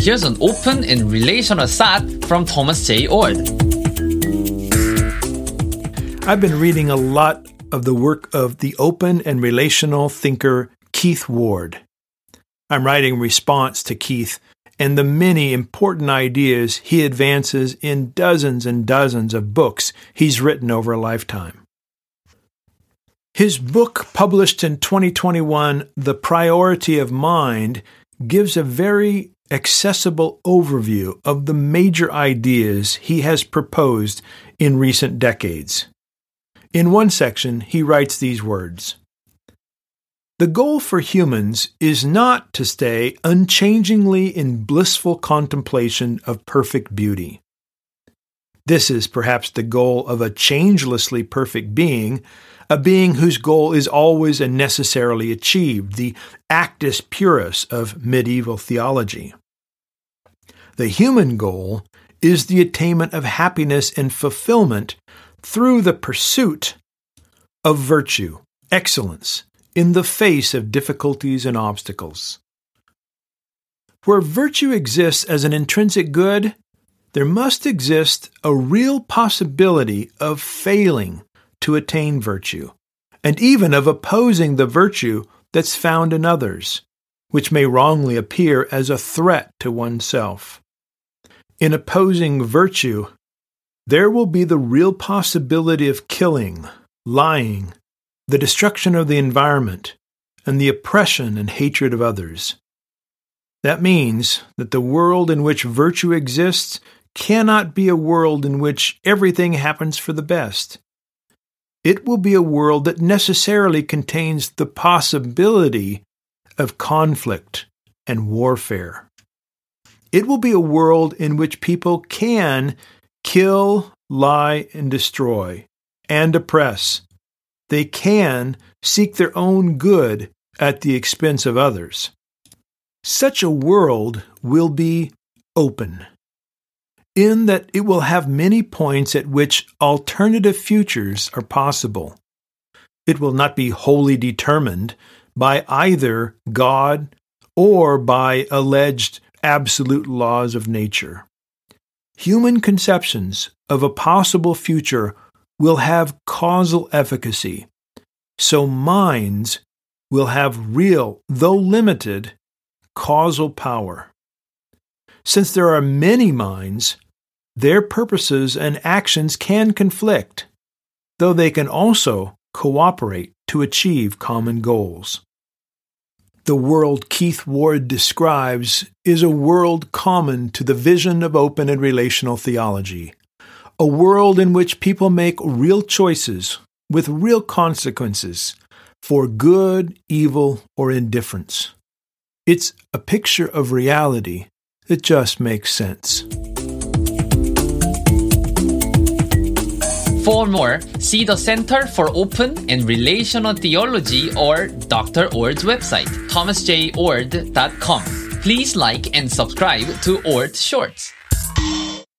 Here's an open and relational thought from Thomas J. Oord. I've been reading a lot of the work of the open and relational thinker Keith Ward. I'm writing response to Keith and the many important ideas he advances in dozens and dozens of books he's written over a lifetime. His book, published in 2021, The Priority of Mind, gives a very accessible overview of the major ideas he has proposed in recent decades. In one section, he writes these words the goal for humans is not to stay unchangingly in blissful contemplation of perfect beauty. This is perhaps the goal of a changelessly perfect being, a being whose goal is always and necessarily achieved, the actus purus of medieval theology. The human goal is the attainment of happiness and fulfillment through the pursuit of virtue, excellence, in the face of difficulties and obstacles. Where virtue exists as an intrinsic good, there must exist a real possibility of failing to attain virtue, and even of opposing the virtue that's found in others, which may wrongly appear as a threat to oneself. In opposing virtue, there will be the real possibility of killing, lying, the destruction of the environment, and the oppression and hatred of others. That means that the world in which virtue exists cannot be a world in which everything happens for the best. It will be a world that necessarily contains the possibility of conflict and warfare. It will be a world in which people can kill, lie, and destroy, and oppress, they can seek their own good at the expense of others. Such a world will be open, in that it will have many points at which alternative futures are possible. It will not be wholly determined by either God or by alleged absolute laws of nature. Human conceptions of a possible future will have causal efficacy. So minds will have real, though limited, causal power. Since there are many minds, their purposes and actions can conflict, though they can also cooperate to achieve common goals. The world Keith Ward describes is a world common to the vision of open and relational theology a world in which people make real choices with real consequences for good, evil, or indifference. It's a picture of reality that just makes sense. For more, see the Center for Open and Relational Theology or Dr. Oord's website, thomasjayoord.com. Please like and subscribe to Oord Shorts.